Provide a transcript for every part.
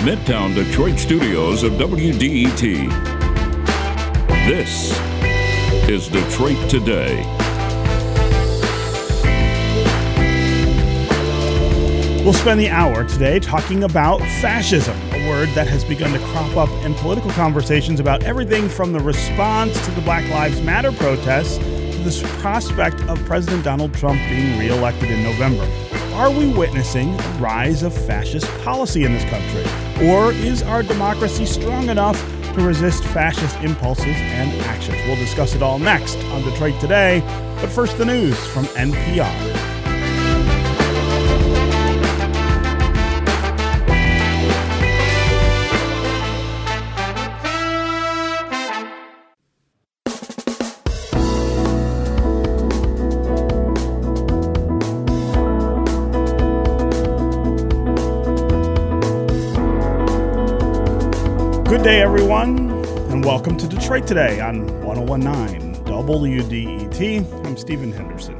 the Midtown Detroit studios of WDET. This is Detroit Today. We'll spend the hour today talking about fascism, a word that has begun to crop up in political conversations about everything from the response to the Black Lives Matter protests to the prospect of President Donald Trump being reelected in November. Are we witnessing a rise of fascist policy in this country? Or is our democracy strong enough to resist fascist impulses and actions? We'll discuss it all next on Detroit Today. But first, the news from NPR. Good day, everyone, and welcome to Detroit Today on 1019 WDET. I'm Stephen Henderson.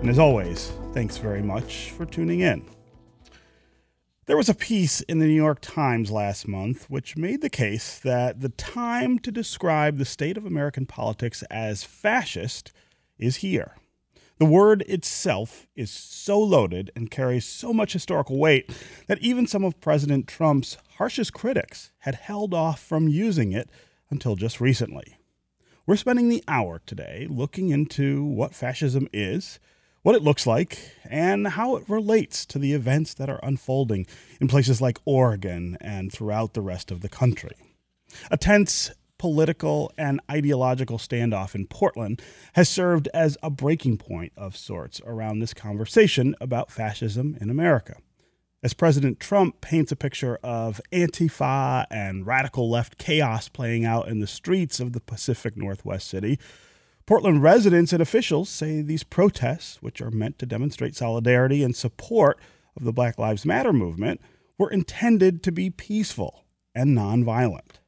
And as always, thanks very much for tuning in. There was a piece in the New York Times last month which made the case that the time to describe the state of American politics as fascist is here. The word itself is so loaded and carries so much historical weight that even some of President Trump's harshest critics had held off from using it until just recently. We're spending the hour today looking into what fascism is, what it looks like, and how it relates to the events that are unfolding in places like Oregon and throughout the rest of the country. A tense political and ideological standoff in Portland has served as a breaking point of sorts around this conversation about fascism in America. As President Trump paints a picture of Antifa and radical left chaos playing out in the streets of the Pacific Northwest city, Portland residents and officials say these protests, which are meant to demonstrate solidarity and support of the Black Lives Matter movement, were intended to be peaceful and nonviolent.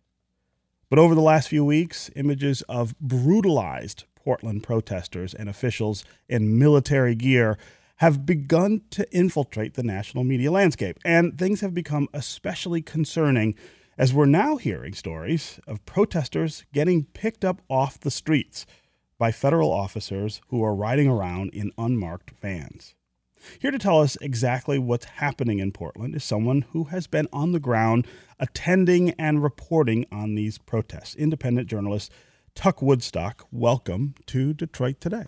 But over the last few weeks, images of brutalized Portland protesters and officials in military gear have begun to infiltrate the national media landscape. And things have become especially concerning as we're now hearing stories of protesters getting picked up off the streets by federal officers who are riding around in unmarked vans. Here to tell us exactly what's happening in Portland is someone who has been on the ground attending and reporting on these protests. Independent journalist Tuck Woodstock, welcome to Detroit Today.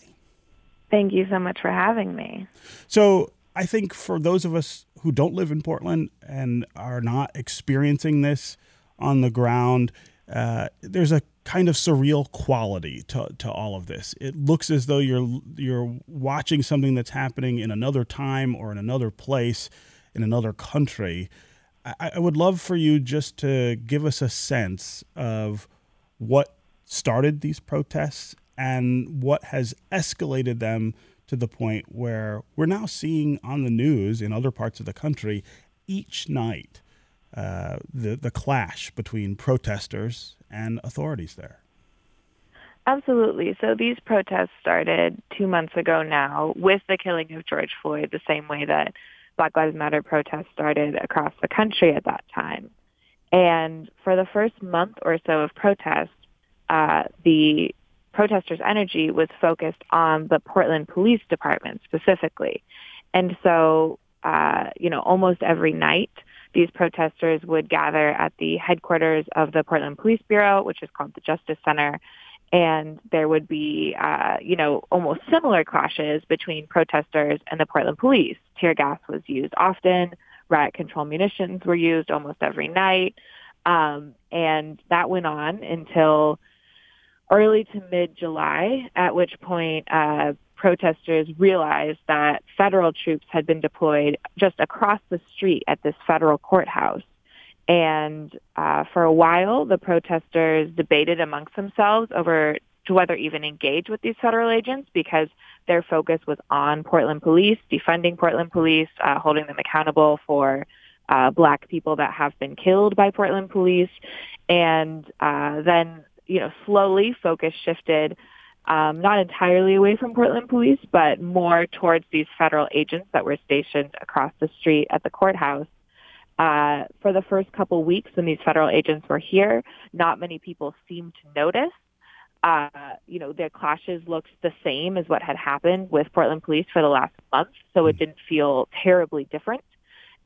Thank you so much for having me. So, I think for those of us who don't live in Portland and are not experiencing this on the ground, uh, there's a kind of surreal quality to, to all of this. It looks as though you're you're watching something that's happening in another time or in another place, in another country. I, I would love for you just to give us a sense of what started these protests and what has escalated them to the point where we're now seeing on the news in other parts of the country each night uh, the the clash between protesters and authorities there. Absolutely. So these protests started two months ago now with the killing of George Floyd, the same way that Black Lives Matter protests started across the country at that time. And for the first month or so of protests, uh, the protesters' energy was focused on the Portland Police Department specifically. And so, uh, you know, almost every night, these protesters would gather at the headquarters of the Portland Police Bureau, which is called the Justice Center, and there would be, uh, you know, almost similar clashes between protesters and the Portland police. Tear gas was used often. Riot control munitions were used almost every night. Um, and that went on until early to mid-July, at which point uh, protesters realized that federal troops had been deployed just across the street at this federal courthouse. And uh, for a while, the protesters debated amongst themselves over to whether even engage with these federal agents because their focus was on Portland police, defunding Portland police, uh, holding them accountable for uh, black people that have been killed by Portland police. And uh, then, you know, slowly focus shifted um, not entirely away from Portland police, but more towards these federal agents that were stationed across the street at the courthouse. Uh, for the first couple weeks when these federal agents were here, not many people seemed to notice. Uh, you know, their clashes looked the same as what had happened with Portland police for the last month, so it didn't feel terribly different.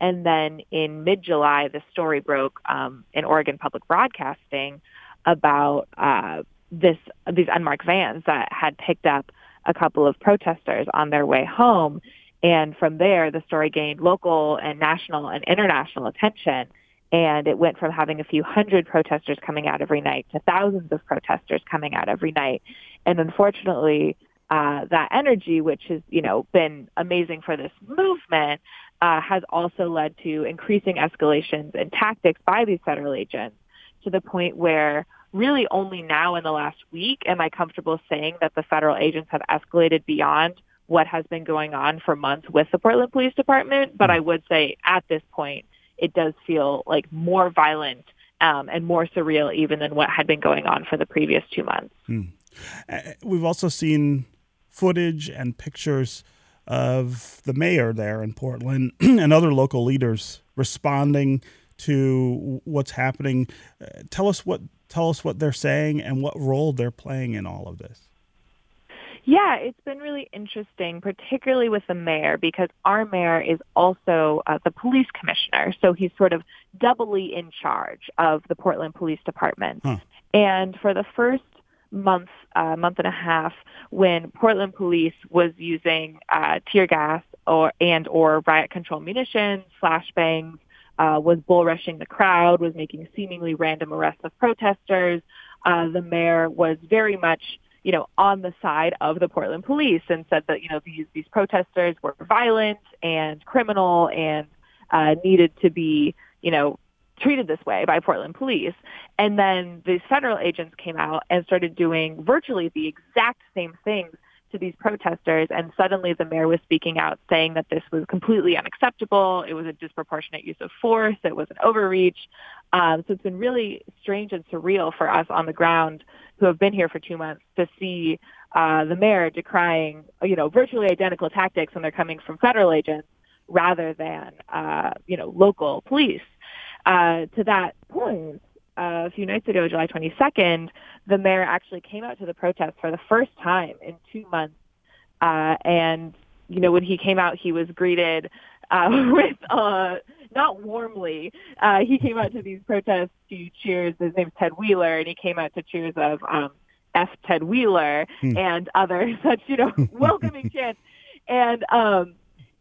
And then in mid-July, the story broke um, in Oregon Public Broadcasting about uh, this these unmarked vans that had picked up a couple of protesters on their way home. And from there, the story gained local and national and international attention. And it went from having a few hundred protesters coming out every night to thousands of protesters coming out every night. And unfortunately, uh, that energy, which has, you know, been amazing for this movement, uh, has also led to increasing escalations and tactics by these federal agents to the point where really only now in the last week am I comfortable saying that the federal agents have escalated beyond what has been going on for months with the Portland Police Department. But I would say at this point, it does feel like more violent um, and more surreal even than what had been going on for the previous two months. Hmm. We've also seen footage and pictures of the mayor there in Portland and other local leaders responding to what's happening. Uh, tell us what tell us what they're saying and what role they're playing in all of this. Yeah, it's been really interesting, particularly with the mayor, because our mayor is also uh, the police commissioner. So he's sort of doubly in charge of the Portland Police Department. Huh. And for the first month, uh, month and a half, when Portland police was using uh, tear gas or and or riot control munitions, flashbangs, uh, was bull rushing the crowd, was making seemingly random arrests of protesters. Uh, the mayor was very much, you know, on the side of the Portland police and said that, you know, these, these protesters were violent and criminal and uh, needed to be, you know, treated this way by Portland police. And then these federal agents came out and started doing virtually the exact same things to these protesters, and suddenly the mayor was speaking out saying that this was completely unacceptable. It was a disproportionate use of force. It was an overreach. Um, so it's been really strange and surreal for us on the ground who have been here for two months to see uh, the mayor decrying, you know, virtually identical tactics when they're coming from federal agents rather than, uh, you know, local police. Uh, to that point, uh, a few nights ago, July 22nd, the mayor actually came out to the protest for the first time in two months. Uh, and, you know, when he came out, he was greeted uh, with, uh, not warmly, uh, he came out to these protests to cheers. His name's Ted Wheeler, and he came out to cheers of um, F. Ted Wheeler hmm. and other such, you know, welcoming chants. And, um,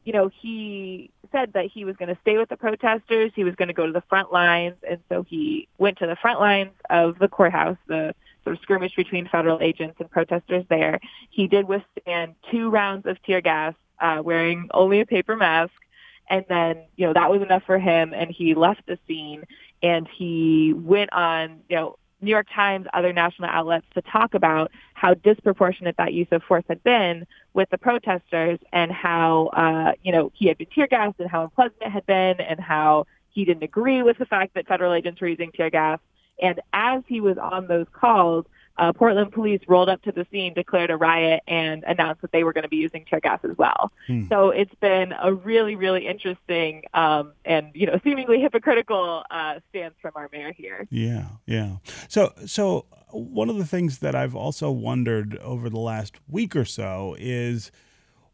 you know, he said that he was going to stay with the protesters. He was going to go to the front lines. And so he went to the front lines of the courthouse, the sort of skirmish between federal agents and protesters there. He did withstand two rounds of tear gas, uh, wearing only a paper mask. And then, you know, that was enough for him. And he left the scene and he went on, you know, New York Times, other national outlets to talk about how disproportionate that use of force had been with the protesters and how, uh, you know, he had been tear gassed and how unpleasant it had been and how he didn't agree with the fact that federal agents were using tear gas. And as he was on those calls, uh, Portland police rolled up to the scene, declared a riot, and announced that they were going to be using tear gas as well. Hmm. So it's been a really, really interesting um, and you know seemingly hypocritical uh, stance from our mayor here. Yeah, yeah. So, so one of the things that I've also wondered over the last week or so is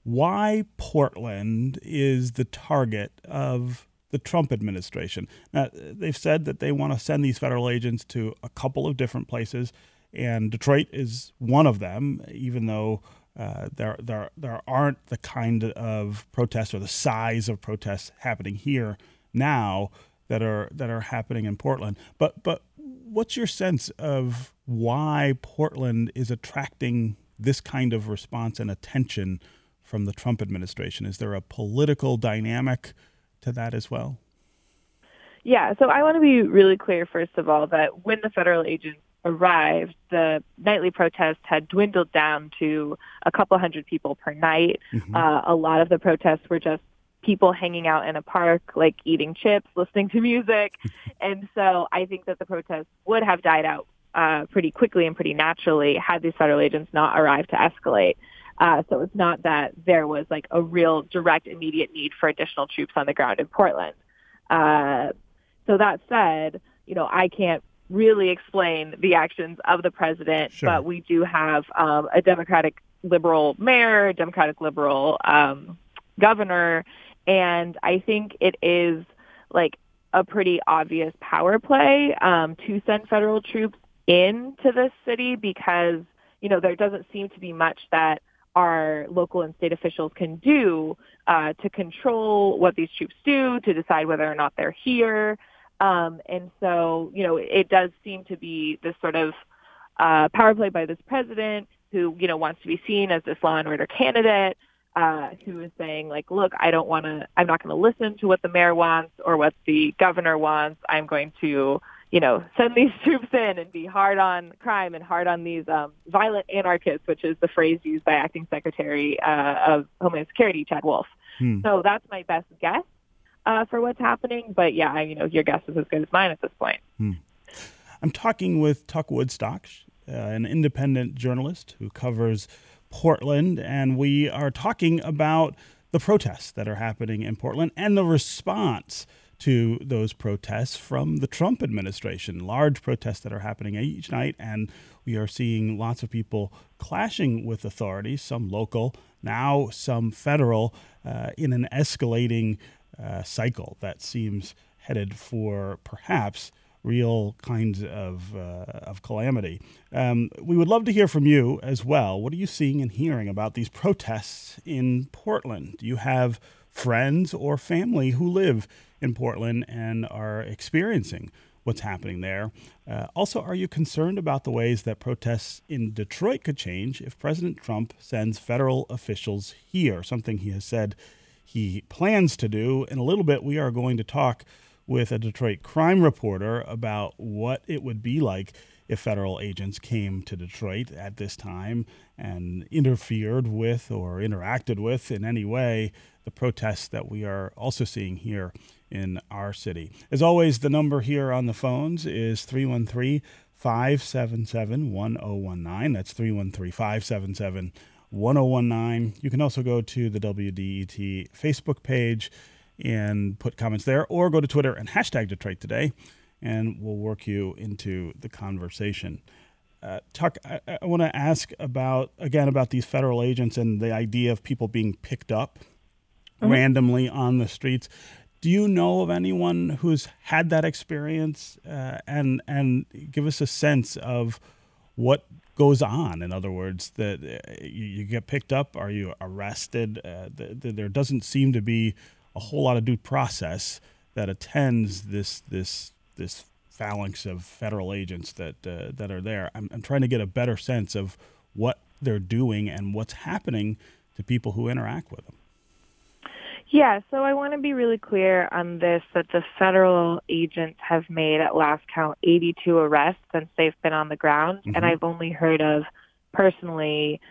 why Portland is the target of the Trump administration. Now, they've said that they want to send these federal agents to a couple of different places and Detroit is one of them. Even though uh, there there there aren't the kind of protests or the size of protests happening here now that are that are happening in Portland. But but what's your sense of why Portland is attracting this kind of response and attention from the Trump administration? Is there a political dynamic to that as well? Yeah, so I want to be really clear, first of all, that when the federal agents arrived, the nightly protests had dwindled down to a couple hundred people per night. Mm-hmm. Uh, a lot of the protests were just people hanging out in a park, like eating chips, listening to music. and so I think that the protests would have died out uh, pretty quickly and pretty naturally had these federal agents not arrived to escalate. Uh, so it's not that there was like a real direct immediate need for additional troops on the ground in Portland. Uh, so that said, you know, I can't really explain the actions of the president, Sure. but we do have um, a Democratic liberal mayor, Democratic liberal um, governor, and I think it is like a pretty obvious power play um, to send federal troops into this city because you know there doesn't seem to be much that our local and state officials can do uh, to control what these troops do, to decide whether or not they're here. Um, and so, you know, it does seem to be this sort of uh, power play by this president who, you know, wants to be seen as this law and order candidate, uh, who is saying like, look, I don't want to, I'm not going to listen to what the mayor wants or what the governor wants. I'm going to, you know, send these troops in and be hard on crime and hard on these um, violent anarchists, which is the phrase used by Acting Secretary uh, of Homeland Security, Chad Wolf. Hmm. So that's my best guess uh, for what's happening. But yeah, you know, your guess is as good as mine at this point. I'm talking with Tuck Woodstock, uh, an independent journalist who covers Portland, and we are talking about the protests that are happening in Portland and the response to those protests from the Trump administration. Large protests that are happening each night, and we are seeing lots of people clashing with authorities, some local, now some federal, uh, in an escalating uh, cycle that seems headed for perhaps real kinds of uh, of calamity. Um, we would love to hear from you as well. What are you seeing and hearing about these protests in Portland? Do you have friends or family who live in Portland and are experiencing what's happening there? Uh, also, are you concerned about the ways that protests in Detroit could change if President Trump sends federal officials here? Something he has said he plans to do. In a little bit, we are going to talk with a Detroit crime reporter about what it would be like if federal agents came to Detroit at this time and interfered with or interacted with in any way the protests that we are also seeing here in our city. As always, the number here on the phones is 313 577 1019. That's 313 577 1019. You can also go to the WDET Facebook page and put comments there, or go to Twitter and hashtag Detroit Today, and we'll work you into the conversation. Uh, Tuck, I, I want to ask about again about these federal agents and the idea of people being picked up randomly on the streets. Do you know of anyone who's had that experience, uh, and and give us a sense of what goes on? In other words, that you, you get picked up, are you arrested? Uh, th- th- there doesn't seem to be a whole lot of due process that attends this this this phalanx of federal agents that uh, that are there. I'm, I'm trying to get a better sense of what they're doing and what's happening to people who interact with them. Yeah, so I want to be really clear on this that the federal agents have made at last count 82 arrests since they've been on the ground, Mhm. and I've only heard of personally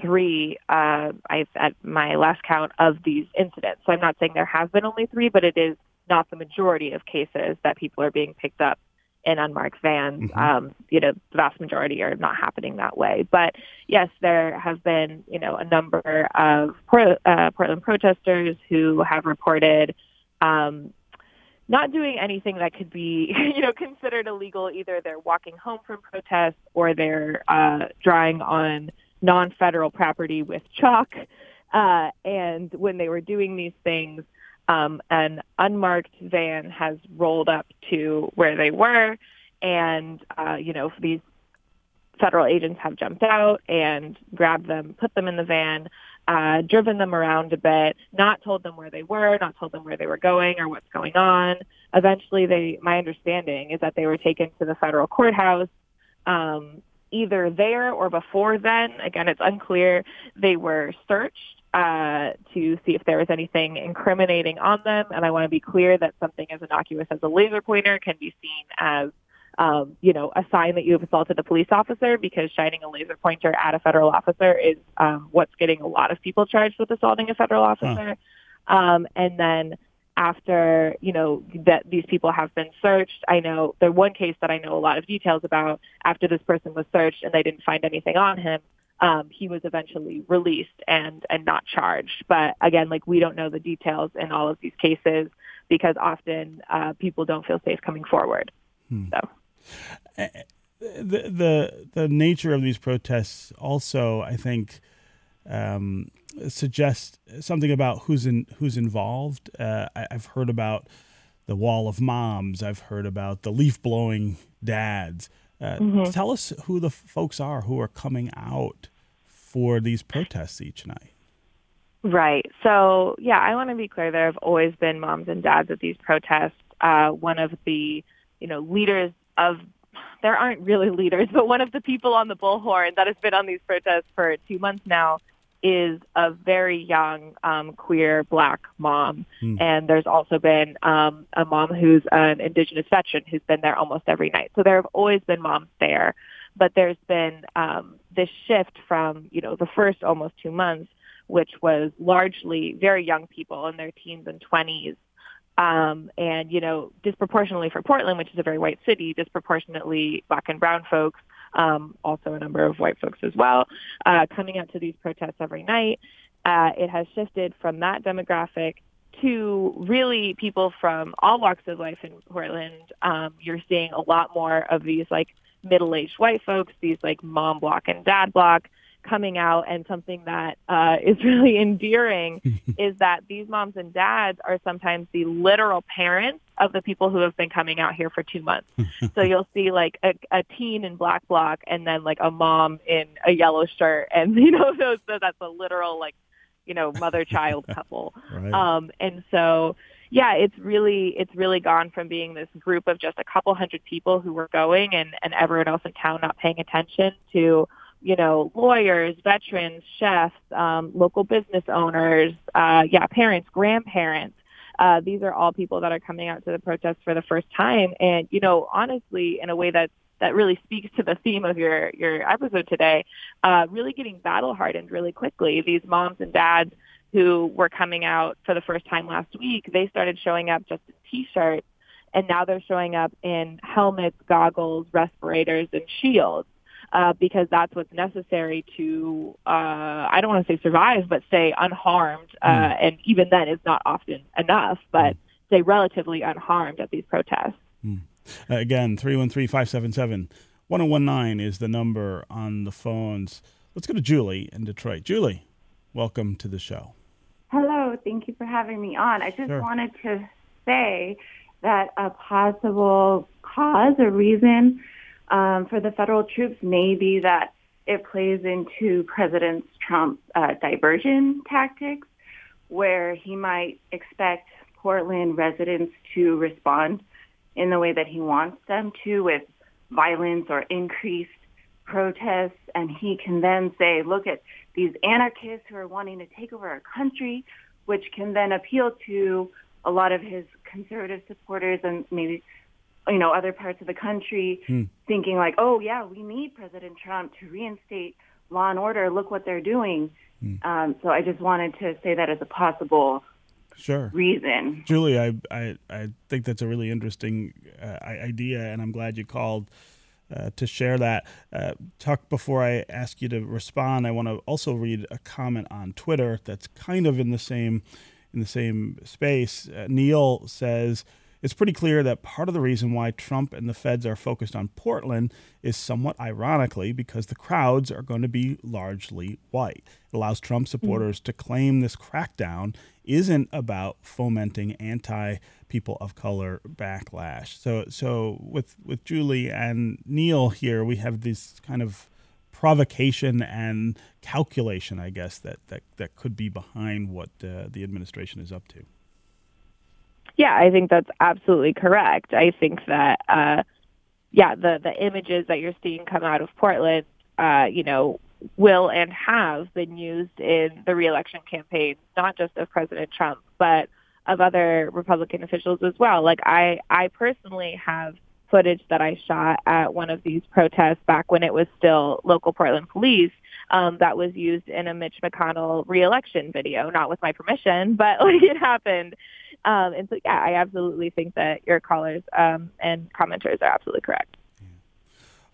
three uh, I've, at my last count of these incidents. So I'm not saying there have been only three, but it is not the majority of cases that people are being picked up in unmarked vans. Mhm. Um, you know, the vast majority are not happening that way. But yes, there have been, you know, a number of Port- uh, Portland protesters who have reported um, not doing anything that could be, you know, considered illegal. Either they're walking home from protests or they're uh, drawing on non-federal property with chalk. Uh, and when they were doing these things, um, an unmarked van has rolled up to where they were, and uh, you know these federal agents have jumped out and grabbed them, put them in the van, uh, driven them around a bit, not told them where they were, not told them where they were going or what's going on. Eventually, they, my understanding is that they were taken to the federal courthouse. Um, either there or before then, again, it's unclear. They were searched uh, to see if there was anything incriminating on them. And I want to be clear that something as innocuous as a laser pointer can be seen as um, you know, a sign that you have assaulted a police officer because shining a laser pointer at a federal officer is um, what's getting a lot of people charged with assaulting a federal officer. Um, and then after, you know, that these people have been searched, I know the one case that I know a lot of details about after this person was searched and they didn't find anything on him. Um, he was eventually released and and not charged. But again, like we don't know the details in all of these cases. because often uh, people don't feel safe coming forward. Hmm. So. The, the the nature of these protests also, I think, um, suggests something about who's in who's involved. Uh, I, have heard about the wall of moms. I've heard about the leaf blowing dads. Uh, mm-hmm. Tell us who the folks are who are coming out for these protests each night. Right. So, yeah, I want to be clear. There have always been moms and dads at these protests. Uh, one of the, you know, leaders of there aren't really leaders, but one of the people on the bullhorn that has been on these protests for two months now is a very young um, queer black mom, mm. and there's also been um, a mom who's an indigenous veteran who's been there almost every night. So there have always been moms there, but there's been um, this shift from you know the first almost two months, which was largely very young people in their teens and twenties. Um, and, you know, disproportionately for Portland, which is a very white city, disproportionately black and brown folks um, also a number of white folks as well, uh, coming out to these protests every night. Uh, it has shifted from that demographic to really people from all walks of life in Portland. Um, you're seeing a lot more of these like middle-aged white folks, these like mom block and dad block coming out and something that uh, is really endearing is that these moms and dads are sometimes the literal parents of the people who have been coming out here for two months. so you'll see like a, a teen in black bloc and then like a mom in a yellow shirt and you know those so that's a literal like you know mother child couple. right. Um and so yeah, it's really it's really gone from being this group of just a couple hundred people who were going and and everyone else in town not paying attention to you know, lawyers, veterans, chefs, um, local business owners, uh, yeah, parents, grandparents. Uh, these are all people that are coming out to the protest for the first time. And, you know, honestly, in a way that that really speaks to the theme of your, your episode today, uh, really getting battle hardened really quickly. These moms and dads who were coming out for the first time last week, they started showing up just in t-shirts and now they're showing up in helmets, goggles, respirators, and shields uh, because that's what's necessary to, uh, I don't want to say survive, but stay unharmed. Uh, mm. And even then is not often enough, but mm. stay relatively unharmed at these protests. Mm. Again, 313-577-1019 is the number on the phones. Let's go to Julie in Detroit. Julie, welcome to the show. Hello. Thank you for having me on. I just sure. wanted to say that a possible cause or reason um, for the federal troops may be that it plays into President Trump's uh, diversion tactics, where he might expect Portland residents to respond in the way that he wants them to with violence or increased protests. And he can then say, look at these anarchists who are wanting to take over our country, which can then appeal to a lot of his conservative supporters and maybe you know, other parts of the country hmm. thinking like, oh yeah, we need President Trump to reinstate law and order. Look what they're doing. Hmm. Um, so I just wanted to say that as a possible sure reason. Julie, I I, I think that's a really interesting uh, idea, and I'm glad you called. Uh, to share that. Uh, Tuck, before I ask you to respond, I want to also read a comment on Twitter that's kind of in the same in the same space. Uh, Neil says, it's pretty clear that part of the reason why Trump and the feds are focused on Portland is somewhat ironically because the crowds are going to be largely white. It allows Trump supporters mm-hmm. to claim this crackdown isn't about fomenting anti people of color backlash. So so with with Julie and Neil here we have this kind of provocation and calculation I guess that that, that could be behind what uh, the administration is up to. Yeah, I think that's absolutely correct. I think that, uh, yeah, the, the images that you're seeing come out of Portland, uh, you know, will and have been used in the reelection campaign, not just of President Trump, but of other Republican officials as well. Like I, I personally have footage that I shot at one of these protests back when it was still local Portland police um, that was used in a Mitch McConnell reelection video, not with my permission, but like it happened. Um, and so, yeah, I absolutely think that your callers um, and commenters are absolutely correct.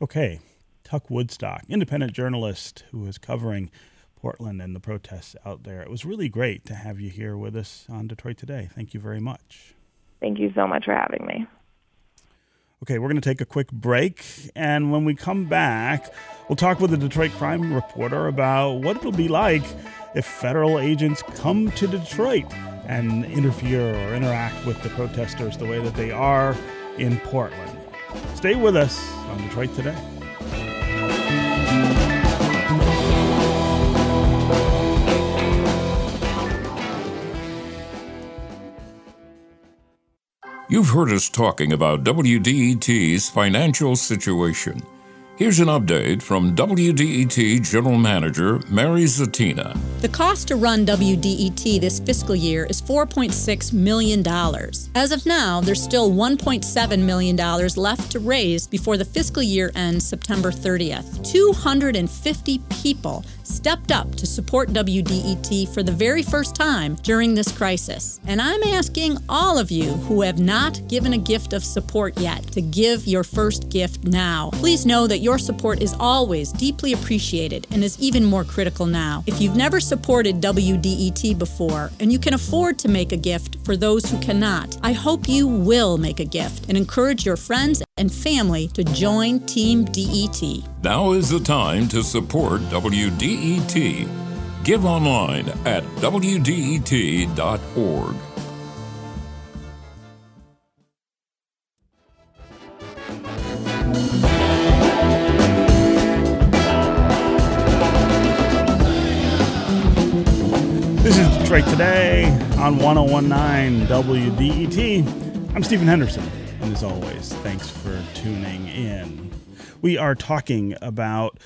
Okay. Tuck Woodstock, independent journalist who is covering Portland and the protests out there. It was really great to have you here with us on Detroit Today. Thank you very much. Thank you so much for having me. Okay, we're going to take a quick break. And when we come back, we'll talk with a Detroit crime reporter about what it'll be like if federal agents come to Detroit and interfere or interact with the protesters the way that they are in Portland. Stay with us on Detroit Today. You've heard us talking about WDET's financial situation. Here's an update from WDET General Manager Mary Zatina. The cost to run WDET this fiscal year is $4.6 million. As of now, there's still $1.7 million left to raise before the fiscal year ends September 30th. 250 people stepped up to support WDET for the very first time during this crisis. And I'm asking all of you who have not given a gift of support yet to give your first gift now. Please know that your support is always deeply appreciated and is even more critical now. If you've never supported WDET before and you can afford to make a gift for those who cannot, I hope you will make a gift and encourage your friends and family to join Team DET. Now is the time to support WDET. Give online at WDET.org. This is Detroit Today on 1019 WDET. I'm Stephen Henderson, and as always, thanks for tuning in. We are talking about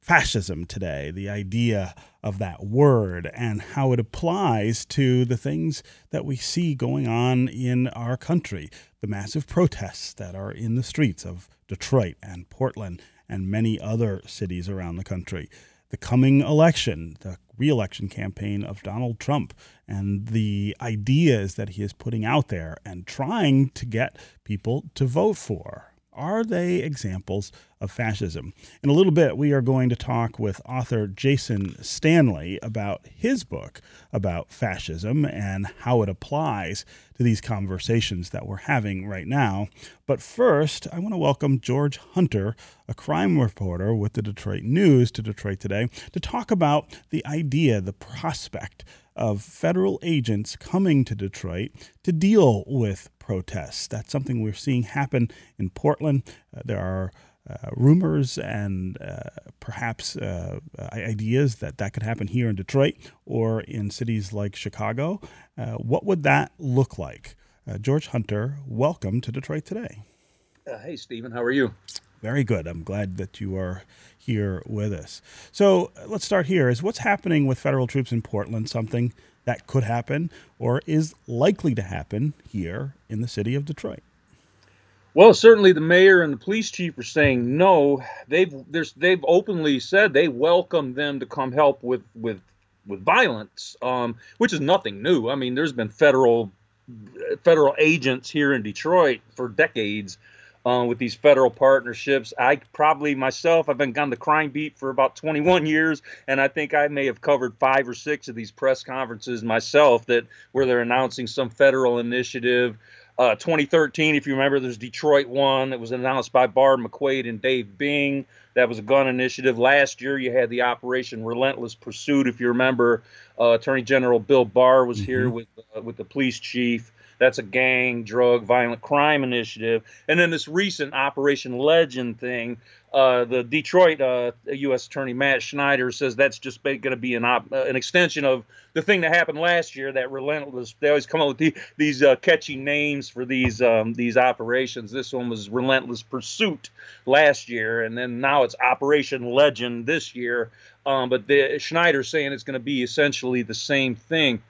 fascism today, the idea of that word and how it applies to the things that we see going on in our country, the massive protests that are in the streets of Detroit and Portland and many other cities around the country the coming election, the reelection campaign of Donald Trump, and the ideas that he is putting out there and trying to get people to vote for. Are they examples of fascism? In a little bit, we are going to talk with author Jason Stanley about his book about fascism and how it applies these conversations that we're having right now. But first, I want to welcome George Hunter, a crime reporter with the Detroit News, to Detroit Today to talk about the idea, the prospect of federal agents coming to Detroit to deal with protests. That's something we're seeing happen in Portland. Uh, there are uh, rumors and uh, perhaps uh, ideas that that could happen here in Detroit or in cities like Chicago. Uh, what would that look like? Uh, George Hunter, welcome to Detroit today. hey, Stephen, how are you? Very good. I'm glad that you are here with us. So let's start here. Is what's happening with federal troops in Portland something that could happen or is likely to happen here in the city of Detroit? Well, certainly the mayor and the police chief are saying no. They've they've openly said they welcome them to come help with with with violence, um, which is nothing new. I mean, there's been federal federal agents here in Detroit for decades uh, with these federal partnerships. I probably myself, I've been on the crime beat for about 21 years, and I think I may have covered five or six of these press conferences myself that where they're announcing some federal initiative. Uh, 2013, if you remember, there's Detroit one that was announced by Barb McQuade and Dave Bing. That was a gun initiative. Last year, you had the Operation Relentless Pursuit. If you remember, uh, Attorney General Bill Barr was mm-hmm. here with uh, with the police chief. That's a gang, drug, violent crime initiative. And then this recent Operation Legend thing, uh, the Detroit uh, U.S. Attorney Matt Schneider says that's just going to be an op- uh, an extension of the thing that happened last year. That relentless. They always come up with the, these uh, catchy names for these um, these operations. This one was Relentless Pursuit last year, and then now it's Operation Legend this year. Um, but the, Schneider saying it's going to be essentially the same thing.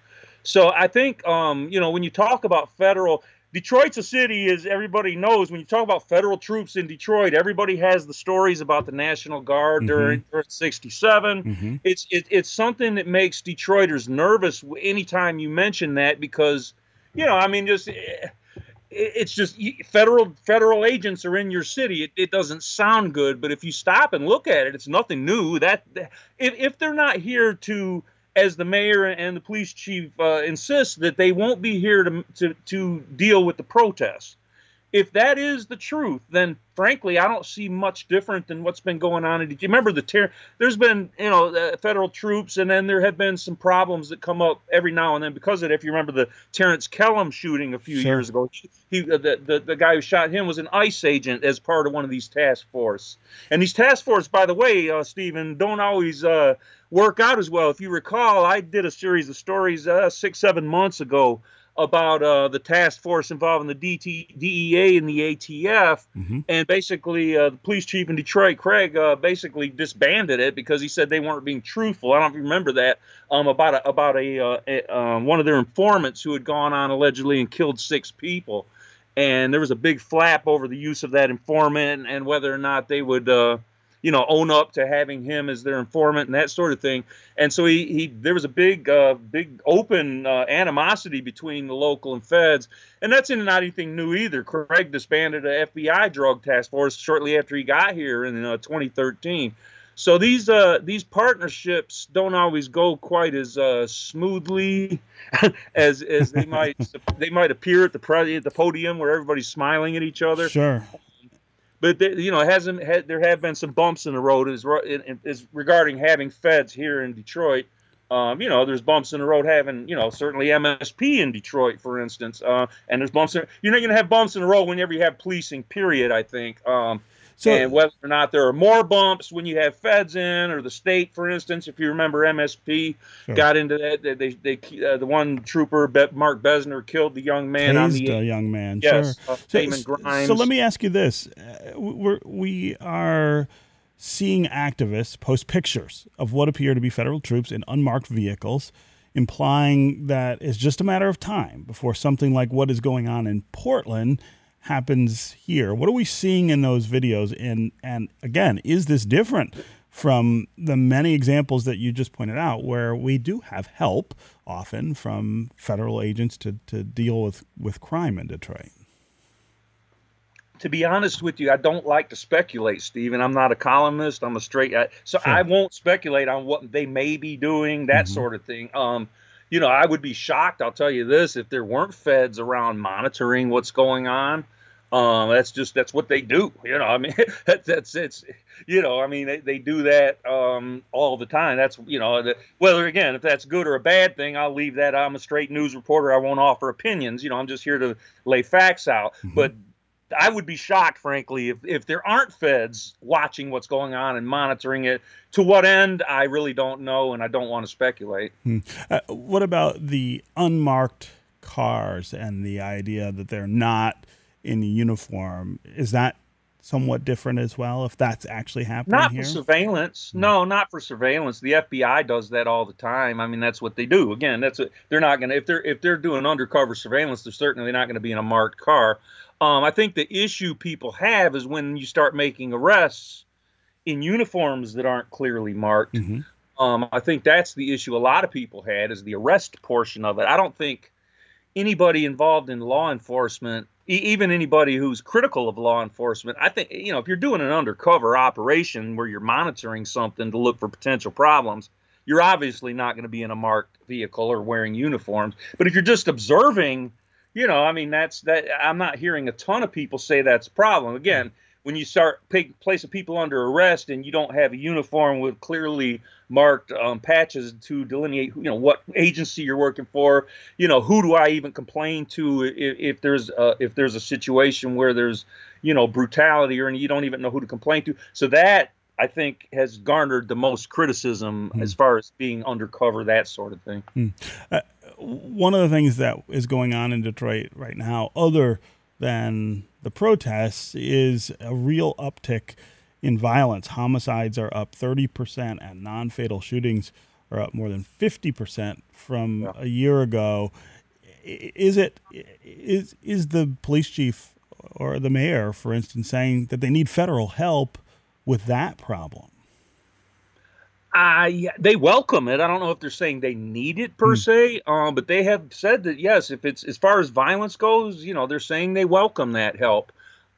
So I think, um, you know, when you talk about federal, Detroit's a city, as everybody knows. When you talk about federal troops in Detroit, everybody has the stories about the National Guard mm-hmm. during, during '67. Mm-hmm. It's it, it's something that makes Detroiters nervous anytime you mention that because, you know, I mean, just eh, it's just federal federal agents are in your city. It, it, doesn't sound good, but if you stop and look at it, it's nothing new. That if, if they're not here to as the mayor and the police chief uh, insist that they won't be here to, to, to deal with the protests if that is the truth, then frankly, I don't see much different than what's been going on. Do you remember the ter- There's been, you know, uh, federal troops, and then there have been some problems that come up every now and then because of it. If you remember the Terrence Kellum shooting a few sure. years ago, he uh, the, the the guy who shot him was an ICE agent as part of one of these task force. And these task force, by the way, uh, Stephen, don't always uh, work out as well. If you recall, I did a series of stories uh, six, seven months ago about uh, the task force involving the DT, DEA and the ATF, mm-hmm. and basically uh, the police chief in Detroit, Craig, uh, basically disbanded it because he said they weren't being truthful. I don't remember that um, about a, about a, uh, a um, one of their informants who had gone on allegedly and killed six people, and there was a big flap over the use of that informant and whether or not they would uh, you know, own up to having him as their informant and that sort of thing. And so he, he there was a big, uh, big open uh, animosity between the local and feds. And that's not anything new either. Craig disbanded a FBI drug task force shortly after he got here in uh, 2013. So these uh, these partnerships don't always go quite as uh, smoothly as as they might they might appear at the pre- at the podium where everybody's smiling at each other. Sure but you know, hasn't had, there have been some bumps in the road as, as regarding having feds here in Detroit. Um, you know, there's bumps in the road having, you know, certainly MSP in Detroit, for instance, uh, and there's bumps. In, you're not going to have bumps in the road whenever you have policing. Period. I think. Um, so, and whether or not there are more bumps when you have feds in, or the state, for instance, if you remember, MSP sure. got into that. They, they, they uh, the one trooper, Mark Bessner, killed the young man Tased on the a young man. Yes, sure. Uh, so, Grimes. so let me ask you this: uh, we're, we are seeing activists post pictures of what appear to be federal troops in unmarked vehicles implying that it's just a matter of time before something like what is going on in Portland happens here. What are we seeing in those videos? And and again, is this different from the many examples that you just pointed out, where we do have help often from federal agents to, to deal with, with crime in Detroit? to be honest with you, I don't like to speculate, Stephen. I'm not a columnist. I'm a straight, so sure. I won't speculate on what they may be doing, that mm-hmm. sort of thing. Um, you know, I would be shocked. I'll tell you this: if there weren't feds around monitoring what's going on, um, that's just that's what they do. You know, I mean, that's, that's it's you know, I mean, they, they do that um, all the time. That's you know, the, whether again if that's good or a bad thing, I'll leave that. I'm a straight news reporter. I won't offer opinions. You know, I'm just here to lay facts out. Mm-hmm. But I would be shocked, frankly, if, if there aren't feds watching what's going on and monitoring it. To what end, I really don't know, and I don't want to speculate. Hmm. Uh, what about the unmarked cars and the idea that they're not in uniform? Is that somewhat different as well if that's actually happening not here? for surveillance hmm. no not for surveillance the fbi does that all the time i mean that's what they do again that's a, they're not going to if they're if they're doing undercover surveillance they're certainly not going to be in a marked car um, I think the issue people have is when you start making arrests in uniforms that aren't clearly marked. Mm-hmm. Um, I think that's the issue a lot of people had is the arrest portion of it. I don't think anybody involved in law enforcement, even anybody who's critical of law enforcement, I think you know if you're doing an undercover operation where you're monitoring something to look for potential problems, you're obviously not going to be in a marked vehicle or wearing uniforms. But if you're just observing you know, I mean, that's that. I'm not hearing a ton of people say that's a problem. Again, when you start pick, placing people under arrest and you don't have a uniform with clearly marked um, patches to delineate, you know, what agency you're working for, you know, who do I even complain to if, if there's a, if there's a situation where there's, you know, brutality or and you don't even know who to complain to. So that I think has garnered the most criticism mm. as far as being undercover, that sort of thing. Mm. Uh, one of the things that is going on in Detroit right now, other than the protests, is a real uptick in violence. Homicides are up 30%, and non fatal shootings are up more than 50% from yeah. a year ago. Is it is is the police chief or the mayor, for instance, saying that they need federal help with that problem? I they welcome it. I don't know if they're saying they need it per mm. se, um, but they have said that yes, if it's as far as violence goes, you know, they're saying they welcome that help.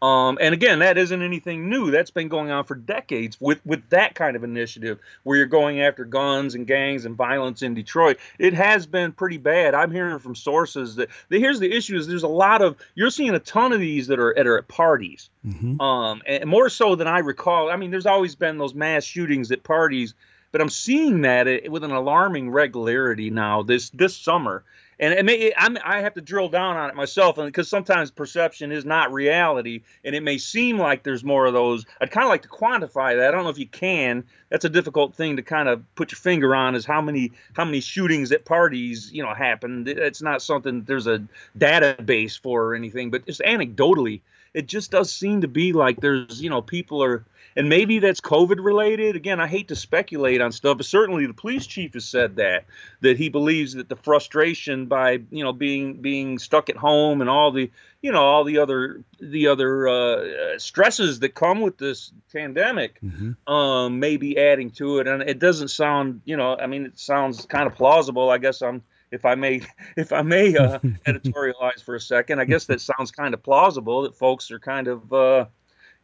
Um, and again, that isn't anything new. That's been going on for decades with, with that kind of initiative where you're going after guns and gangs and violence in Detroit. It has been pretty bad. I'm hearing from sources that, here's the issue is there's a lot of you're seeing a ton of these that are, that are at parties. Mm-hmm. Um, and more so than I recall. I mean, there's always been those mass shootings at parties, but I'm seeing that with an alarming regularity now this this summer. And it may I'm, i have to drill down on it myself because sometimes perception is not reality and it may seem like there's more of those. I'd kind of like to quantify that. I don't know if you can. That's a difficult thing to kind of put your finger on is how many how many shootings at parties you know happen. It's not something there's a database for or anything but just anecdotally it just does seem to be like there's you know people are and maybe that's COVID related. Again, I hate to speculate on stuff, but certainly the police chief has said that that he believes that the frustration by you know being being stuck at home and all the you know all the other the other uh, stresses that come with this pandemic mm-hmm. um, may be adding to it, and it doesn't sound you know I mean it sounds kind of plausible. I guess I'm if I may, if I may uh, editorialize for a second, I guess that sounds kind of plausible that folks are kind of, uh,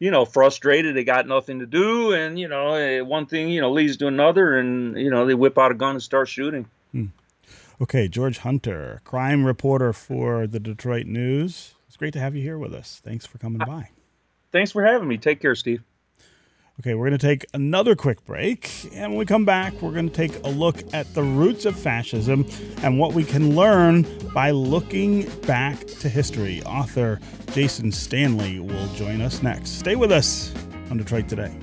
you know, frustrated. They got nothing to do, and you know, eh, one thing you know leads to another, and you know, they whip out a gun and start shooting. Hmm. Okay, George Hunter, crime reporter for the Detroit News. It's great to have you here with us. Thanks for coming by. Thanks for having me. Take care, Steve. Okay, we're going to take another quick break. And when we come back, we're going to take a look at the roots of fascism and what we can learn by looking back to history. Author Jason Stanley will join us next. Stay with us on Detroit Today.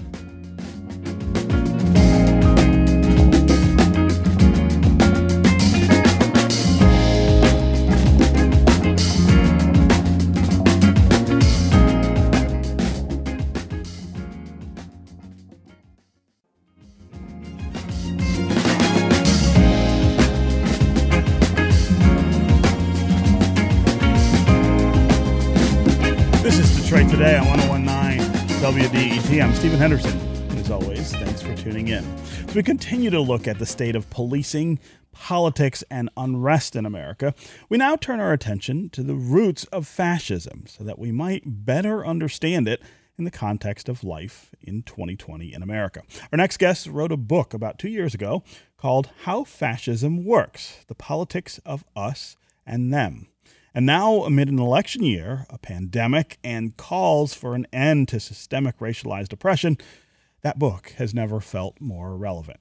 As we continue to look at the state of policing, politics, and unrest in America, we now turn our attention to the roots of fascism so that we might better understand it in the context of life in 2020 in America. Our next guest wrote a book about two years ago called How Fascism Works The Politics of Us and Them. And now, amid an election year, a pandemic, and calls for an end to systemic racialized oppression, that book has never felt more relevant.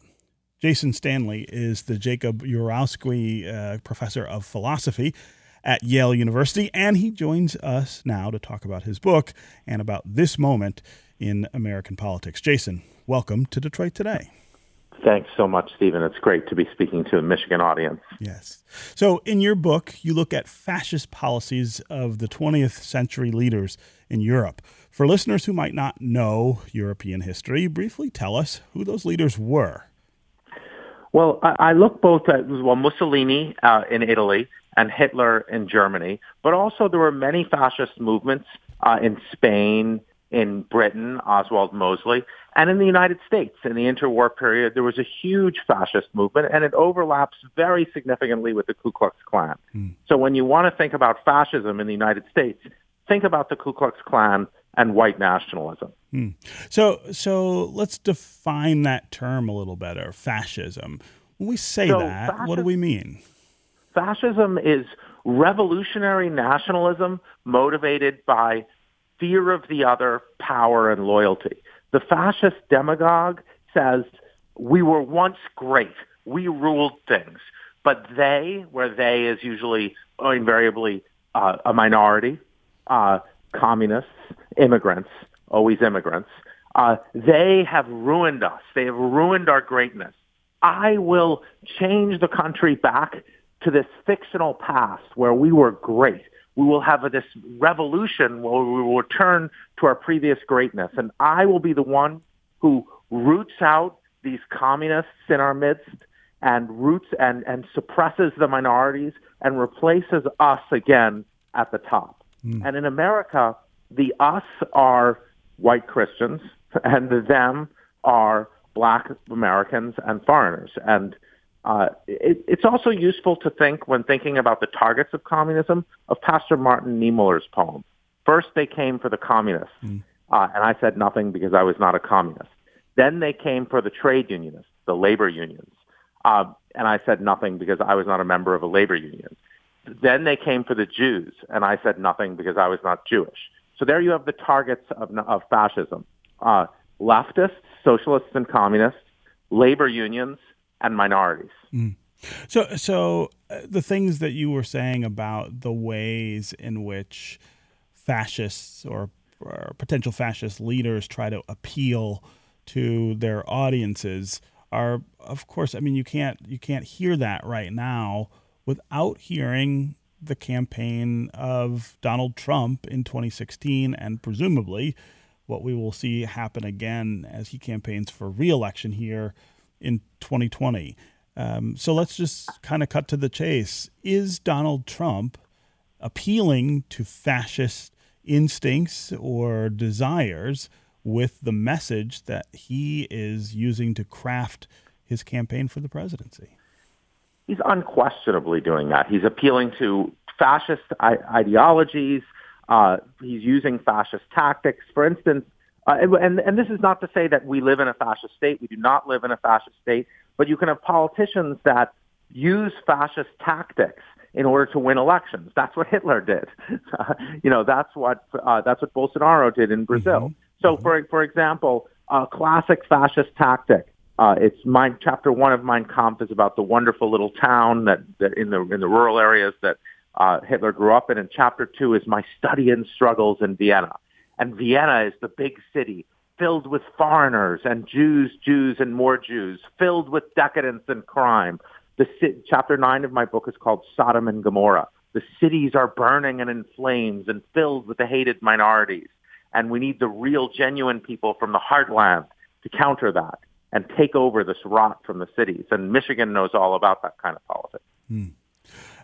Jason Stanley is the Jacob Urowsky uh, Professor of Philosophy at Yale University, and he joins us now to talk about his book and about this moment in American politics. Jason, welcome to Detroit Today. Thanks so much, Stephen. It's great to be speaking to a Michigan audience. Yes. So, in your book, you look at fascist policies of the 20th century leaders in Europe. For listeners who might not know European history, briefly tell us who those leaders were. Well, I, I look both at well Mussolini uh, in Italy and Hitler in Germany, but also there were many fascist movements uh, in Spain, in Britain, Oswald Mosley, and in the United States, in the interwar period, there was a huge fascist movement, and it overlaps very significantly with the Ku Klux Klan. Mm. So when you want to think about fascism in the United States, think about the Ku Klux Klan and white nationalism. Mm. So, so let's define that term a little better. Fascism. When we say so that, what do we mean? Fascism is revolutionary nationalism motivated by fear of the other, power, and loyalty. The fascist demagogue says, we were once great. We ruled things. But they, where they is usually invariably uh, a minority, uh, communists, immigrants, always immigrants, uh, they have ruined us. They have ruined our greatness. I will change the country back to this fictional past where we were great we will have a, this revolution where we will return to our previous greatness. And I will be the one who roots out these communists in our midst and roots and, and suppresses the minorities and replaces us again at the top. Mm. And in America, the us are white Christians and the them are black Americans and foreigners. And uh, it, it's also useful to think when thinking about the targets of communism of Pastor Martin Niemöller's poem, First, they came for the communists, mm. uh, and I said nothing because I was not a communist. Then they came for the trade unionists, the labor unions, uh, and I said nothing because I was not a member of a labor union. Then they came for the Jews, and I said nothing because I was not Jewish. So there you have the targets of, of fascism. Uh, leftists, socialists and communists, labor unions, and minorities. Mm. So, so uh, the things that you were saying about the ways in which fascists or, or potential fascist leaders try to appeal to their audiences are, of course, I mean, you can't you can't hear that right now without hearing the campaign of Donald Trump in 2016 and presumably what we will see happen again as he campaigns for reelection here in 2020. Um, so let's just kind of cut to the chase. Is Donald Trump appealing to fascist instincts or desires with the message that he is using to craft his campaign for the presidency? He's unquestionably doing that. He's appealing to fascist ideologies, uh, he's using fascist tactics. For instance, uh, and, and this is not to say that we live in a fascist state. We do not live in a fascist state. But you can have politicians that use fascist tactics in order to win elections. That's what Hitler did. Uh, you know, that's what uh, that's what Bolsonaro did in Brazil. Mm-hmm. So, mm-hmm. for for example, a classic fascist tactic. Uh, it's my chapter one of Mein Kampf is about the wonderful little town that, that in the in the rural areas that uh, Hitler grew up in. And chapter two is my study and struggles in Vienna. And Vienna is the big city filled with foreigners and Jews, Jews, and more Jews, filled with decadence and crime. The chapter nine of my book is called Sodom and Gomorrah. The cities are burning and in flames and filled with the hated minorities. And we need the real, genuine people from the heartland to counter that and take over this rot from the cities. And Michigan knows all about that kind of politics. Hmm.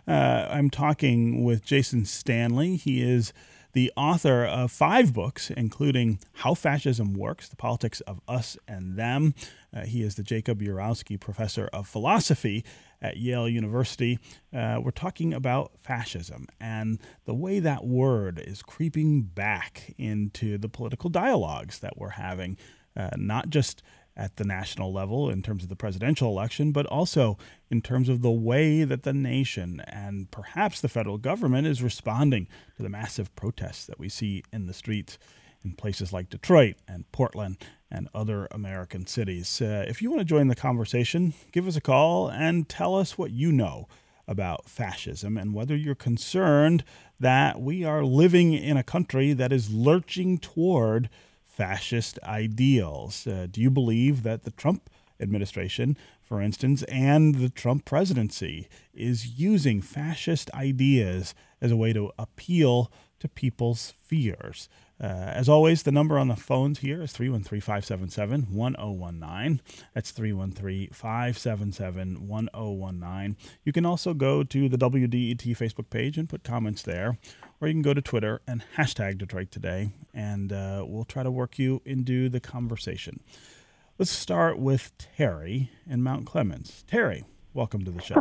Uh, I'm talking with Jason Stanley. He is the author of five books, including How Fascism Works The Politics of Us and Them. Uh, he is the Jacob Urowsky Professor of Philosophy at Yale University. Uh, we're talking about fascism and the way that word is creeping back into the political dialogues that we're having, uh, not just at the national level in terms of the presidential election, but also in terms of the way that the nation and perhaps the federal government is responding to the massive protests that we see in the streets in places like Detroit and Portland and other American cities. Uh, if you want to join the conversation, give us a call and tell us what you know about fascism and whether you're concerned that we are living in a country that is lurching toward fascist ideals. Uh, do you believe that the Trump administration, for instance, and the Trump presidency is using fascist ideas as a way to appeal to people's fears? Uh, as always, the number on the phones here is 313 577 1019. That's 313 577 1019. You can also go to the WDET Facebook page and put comments there, or you can go to Twitter and hashtag Detroit Today, and uh, we'll try to work you into the conversation. Let's start with Terry in Mount Clemens. Terry, welcome to the show.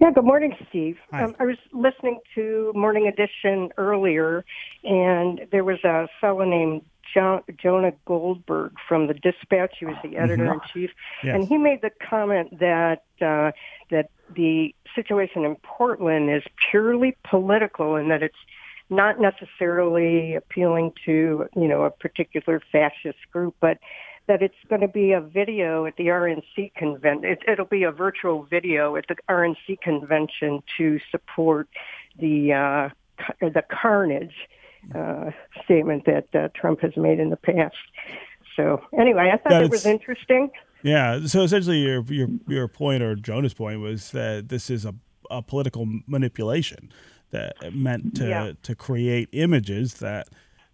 Yeah, good morning, Steve. Um, I was listening to Morning Edition earlier, and there was a fellow named John, Jonah Goldberg from the Dispatch. He was the mm-hmm. editor in chief, yes. and he made the comment that uh, that the situation in Portland is purely political, and that it's not necessarily appealing to you know a particular fascist group, but that it's going to be a video at the RNC convention. It, it'll be a virtual video at the RNC convention to support the uh, the carnage uh, statement that uh, Trump has made in the past. So anyway, I thought it was interesting. Yeah. So essentially, your your your point or Jonah's point was that this is a, a political manipulation that meant to yeah. to create images that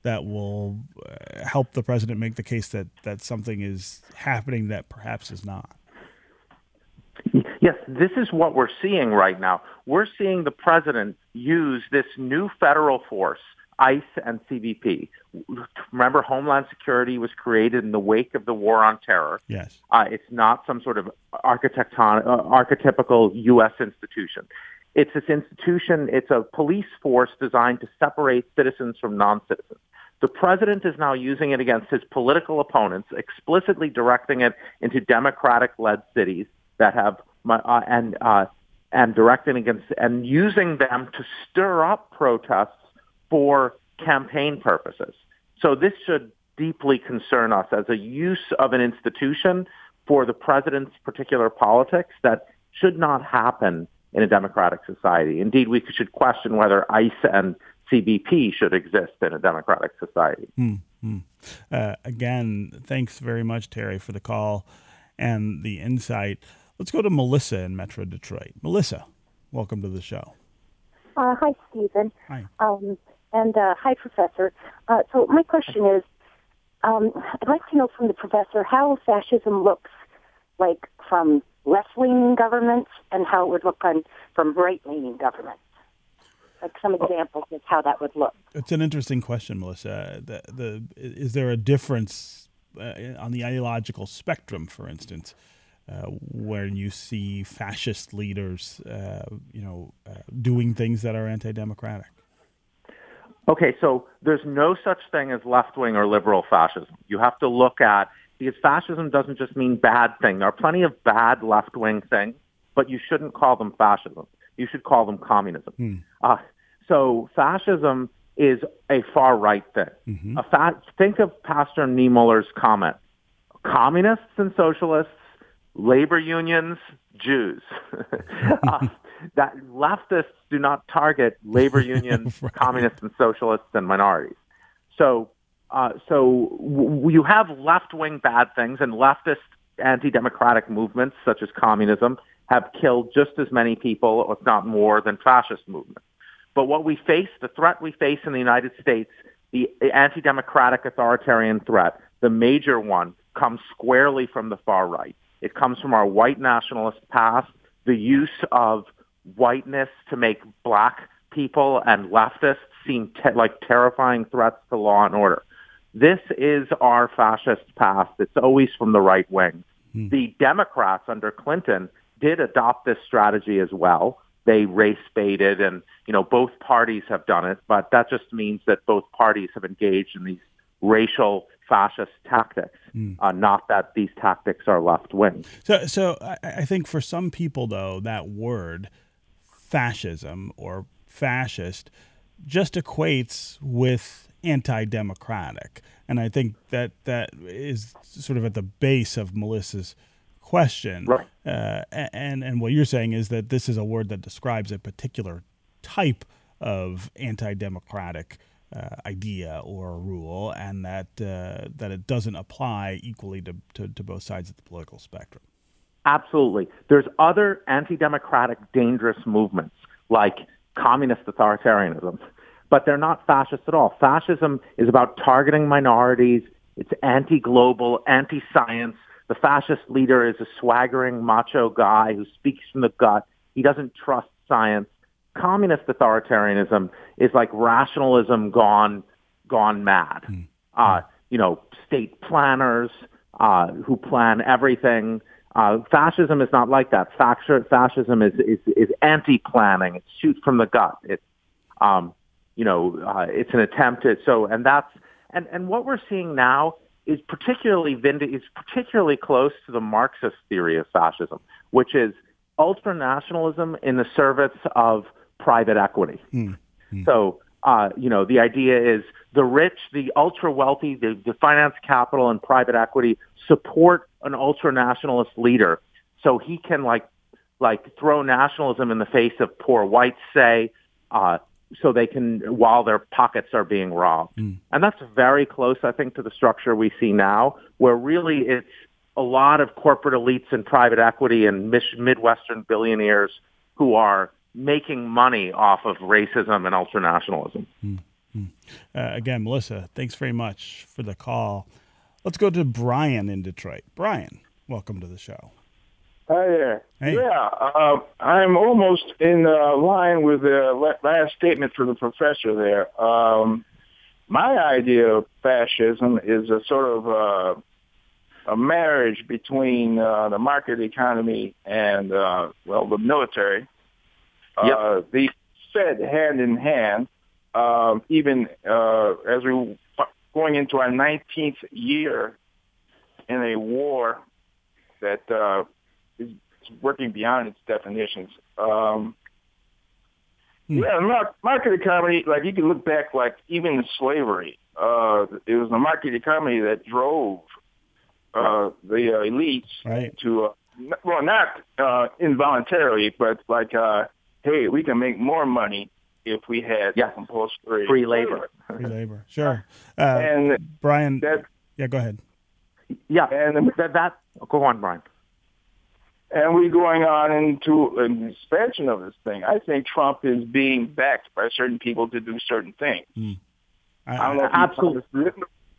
that will uh, help the president make the case that, that something is happening that perhaps is not. Yes, this is what we're seeing right now. We're seeing the president use this new federal force, ICE and CBP. Remember, Homeland Security was created in the wake of the war on terror. Yes. Uh, it's not some sort of architecton- uh, archetypical U.S. institution. It's this institution, it's a police force designed to separate citizens from non-citizens. The president is now using it against his political opponents, explicitly directing it into Democratic-led cities that have uh, and uh, and directing against and using them to stir up protests for campaign purposes. So this should deeply concern us as a use of an institution for the president's particular politics that should not happen in a democratic society. Indeed, we should question whether ICE and CBP should exist in a democratic society. Mm-hmm. Uh, again, thanks very much, Terry, for the call and the insight. Let's go to Melissa in Metro Detroit. Melissa, welcome to the show. Uh, hi, Stephen. Hi. Um, and uh, hi, Professor. Uh, so my question is, um, I'd like to know from the professor how fascism looks like from left-leaning governments and how it would look on from right-leaning governments. Like some examples of how that would look. It's an interesting question, Melissa. The, the is there a difference uh, on the ideological spectrum, for instance, uh, where you see fascist leaders, uh, you know, uh, doing things that are anti-democratic? Okay, so there's no such thing as left-wing or liberal fascism. You have to look at because fascism doesn't just mean bad thing. There are plenty of bad left-wing things, but you shouldn't call them fascism. You should call them communism. Hmm. Uh, so fascism is a far right thing. Mm-hmm. A fa- think of Pastor Niemöller's comment: communists and socialists, labor unions, Jews. uh, that leftists do not target labor unions, right. communists, and socialists and minorities. So, uh, so w- you have left-wing bad things, and leftist anti-democratic movements such as communism have killed just as many people, if not more, than fascist movements. But what we face, the threat we face in the United States, the anti-democratic authoritarian threat, the major one, comes squarely from the far right. It comes from our white nationalist past, the use of whiteness to make black people and leftists seem te- like terrifying threats to law and order. This is our fascist past. It's always from the right wing. Hmm. The Democrats under Clinton did adopt this strategy as well. They race baited and, you know, both parties have done it, but that just means that both parties have engaged in these racial fascist tactics, Mm. uh, not that these tactics are left wing. So, so I, I think for some people, though, that word fascism or fascist just equates with anti-democratic, and I think that that is sort of at the base of Melissa's question. Right. Uh, and and what you're saying is that this is a word that describes a particular type of anti-democratic uh, idea or rule, and that uh, that it doesn't apply equally to, to, to both sides of the political spectrum. Absolutely. There's other anti-democratic dangerous movements like communist authoritarianism, but they're not fascist at all. Fascism is about targeting minorities. It's anti-global, anti-science. The fascist leader is a swaggering macho guy who speaks from the gut. He doesn't trust science. Communist authoritarianism is like rationalism gone gone mad. Mm. Uh, you know, state planners uh, who plan everything. Uh, fascism is not like that. Fascism is is, is anti-planning. It's shoot from the gut. It's um, you know, uh, it's an attempt to so, and that's and and what we're seeing now is particularly vind- is particularly close to the Marxist theory of fascism, which is ultranationalism in the service of private equity. Mm. So, uh, you know, the idea is the rich, the ultra wealthy, the, the finance capital and private equity support an ultranationalist leader so he can like like throw nationalism in the face of poor whites, say, uh, so they can while their pockets are being robbed. Mm. And that's very close, I think, to the structure we see now, where really it's a lot of corporate elites and private equity and Midwestern billionaires who are making money off of racism and ultranationalism. Mm-hmm. Uh, again, Melissa, thanks very much for the call. Let's go to Brian in Detroit. Brian, welcome to the show. Hi there. Hey. Yeah, uh, I'm almost in uh, line with the last statement from the professor there. Um, my idea of fascism is a sort of uh, a marriage between uh, the market economy and, uh, well, the military. Yep. Uh, fed hand in hand, uh, even uh, as we going into our 19th year in a war that uh, is working beyond its definitions. Um, hmm. Yeah, market economy, like you can look back, like even slavery, uh, it was the market economy that drove uh, the uh, elites right. to, uh, well, not uh, involuntarily, but like, uh, hey, we can make more money if we had yes. compulsory free labor. Free labor, sure. Uh, and Brian, that, yeah, go ahead. Yeah, and that, that go on, Brian. And we're going on into an expansion of this thing. I think Trump is being backed by certain people to do certain things. Mm. I, I, I absolutely.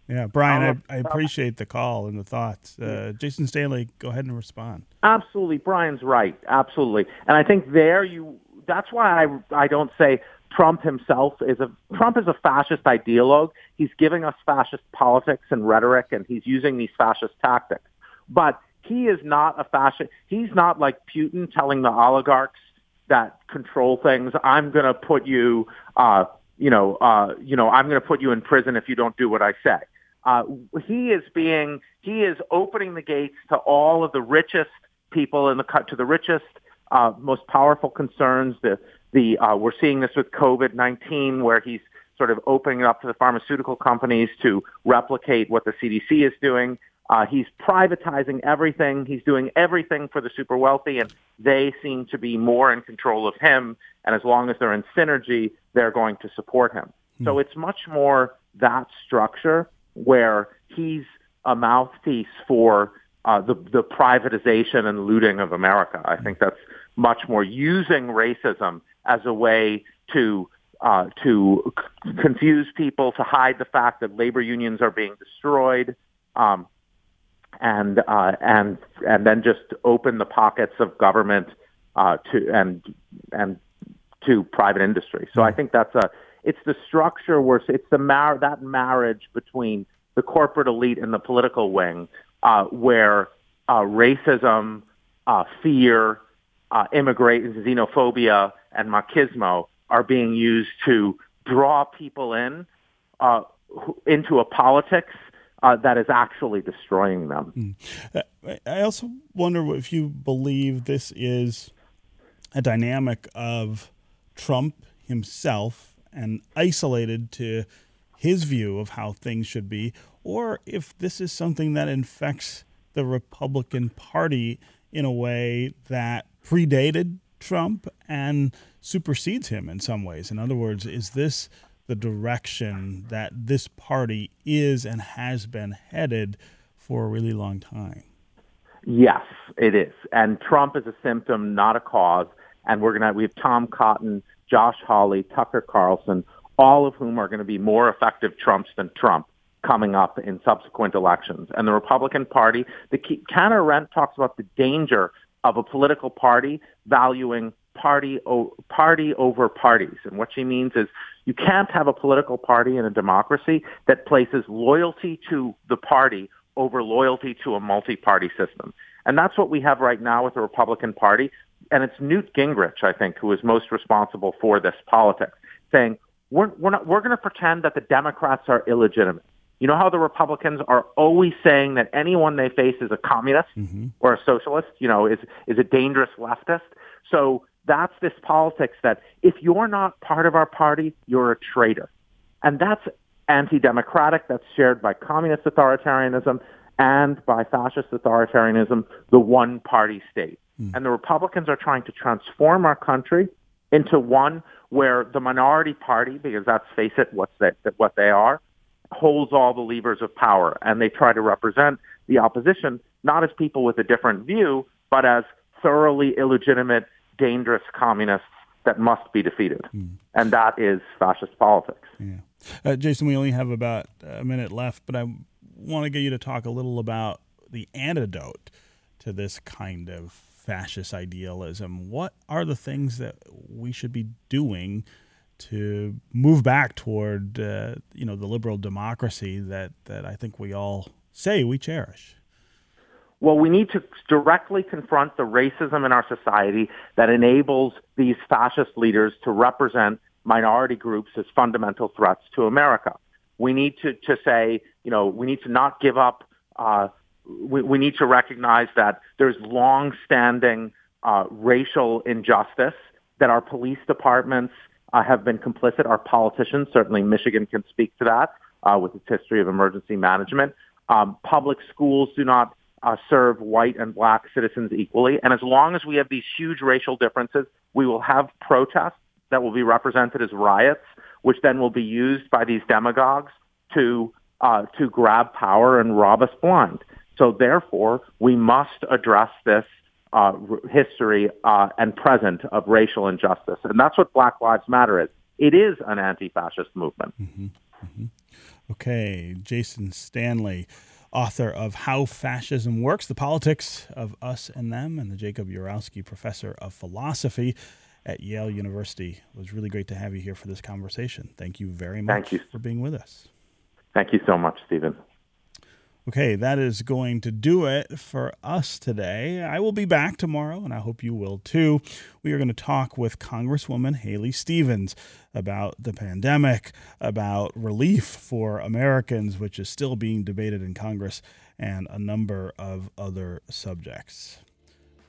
Yeah, Brian, I, I, appreciate the call and the thoughts. Uh, Jason Stanley, go ahead and respond. Absolutely, Brian's right. Absolutely, and I think there you. That's why I I don't say Trump himself is a Trump is a fascist ideologue. He's giving us fascist politics and rhetoric, and he's using these fascist tactics. But he is not a fascist. He's not like Putin telling the oligarchs that control things. I'm going to put you, uh, you know, uh, you know, I'm going to put you in prison if you don't do what I say. Uh, he is being, he is opening the gates to all of the richest people in the cut to the richest, uh, most powerful concerns. The the uh, we're seeing this with COVID nineteen, where he's sort of opening up to the pharmaceutical companies to replicate what the CDC is doing. Uh, he's privatizing everything. He's doing everything for the super wealthy, and they seem to be more in control of him. And as long as they're in synergy, they're going to support him. Hmm. So it's much more that structure where he's a mouthpiece for uh, the, the privatization and looting of America. I think that's much more using racism as a way to uh, to c- confuse people, to hide the fact that labor unions are being destroyed, um, and uh, and and then just open the pockets of government uh, to and and to private industry. So I think that's a it's the structure where it's the mar- that marriage between the corporate elite and the political wing, uh, where uh, racism, uh, fear, uh, immigration, xenophobia, and machismo are being used to draw people in uh, into a politics uh, that is actually destroying them. Mm. I also wonder if you believe this is a dynamic of Trump himself and isolated to his view of how things should be, or if this is something that infects the Republican Party in a way that predated Trump and supersedes him in some ways. In other words, is this the direction that this party is and has been headed for a really long time? Yes, it is. And Trump is a symptom, not a cause. And we're going to, we have Tom Cotton, Josh Hawley, Tucker Carlson, all of whom are going to be more effective Trumps than Trump coming up in subsequent elections. And the Republican Party, the Hannah Arendt talks about the danger of a political party valuing party o- party over parties. And what she means is you can't have a political party in a democracy that places loyalty to the party over loyalty to a multi-party system. And that's what we have right now with the Republican Party. And it's Newt Gingrich, I think, who is most responsible for this politics, saying, we're, we're, not, we're going to pretend that the Democrats are illegitimate. You know how the Republicans are always saying that anyone they face is a communist mm-hmm. or a socialist, you know, is, is a dangerous leftist. So that's this politics that if you're not part of our party, you're a traitor. And that's anti-democratic. That's shared by communist authoritarianism and by fascist authoritarianism, the one-party state. Mm. And the Republicans are trying to transform our country into one where the minority party, because that's face it, what's that, what they are, holds all the levers of power. And they try to represent the opposition not as people with a different view, but as thoroughly illegitimate, dangerous communists that must be defeated. Mm. And that is fascist politics. Yeah. Uh, Jason, we only have about a minute left, but I want to get you to talk a little about the antidote to this kind of fascist idealism. What are the things that we should be doing to move back toward uh, you know the liberal democracy that that I think we all say we cherish. Well, we need to directly confront the racism in our society that enables these fascist leaders to represent minority groups as fundamental threats to America. We need to, to say, you know, we need to not give up. Uh, we, we need to recognize that there's long-standing uh, racial injustice, that our police departments uh, have been complicit. Our politicians, certainly Michigan can speak to that uh, with its history of emergency management. Um, public schools do not uh, serve white and black citizens equally. And as long as we have these huge racial differences, we will have protests that will be represented as riots, which then will be used by these demagogues to uh, to grab power and rob us blind. So therefore, we must address this uh, history uh, and present of racial injustice, and that's what Black Lives Matter is. It is an anti-fascist movement. Mm-hmm. Mm-hmm. Okay, Jason Stanley author of How Fascism Works, The Politics of Us and Them, and the Jacob Urowsky Professor of Philosophy at Yale University. It was really great to have you here for this conversation. Thank you very much Thank you. for being with us. Thank you so much, Stephen. Okay, that is going to do it for us today. I will be back tomorrow, and I hope you will too. We are going to talk with Congresswoman Haley Stevens about the pandemic, about relief for Americans, which is still being debated in Congress, and a number of other subjects.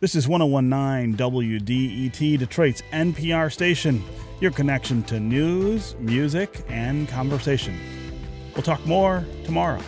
This is 1019 WDET, Detroit's NPR station, your connection to news, music, and conversation. We'll talk more tomorrow.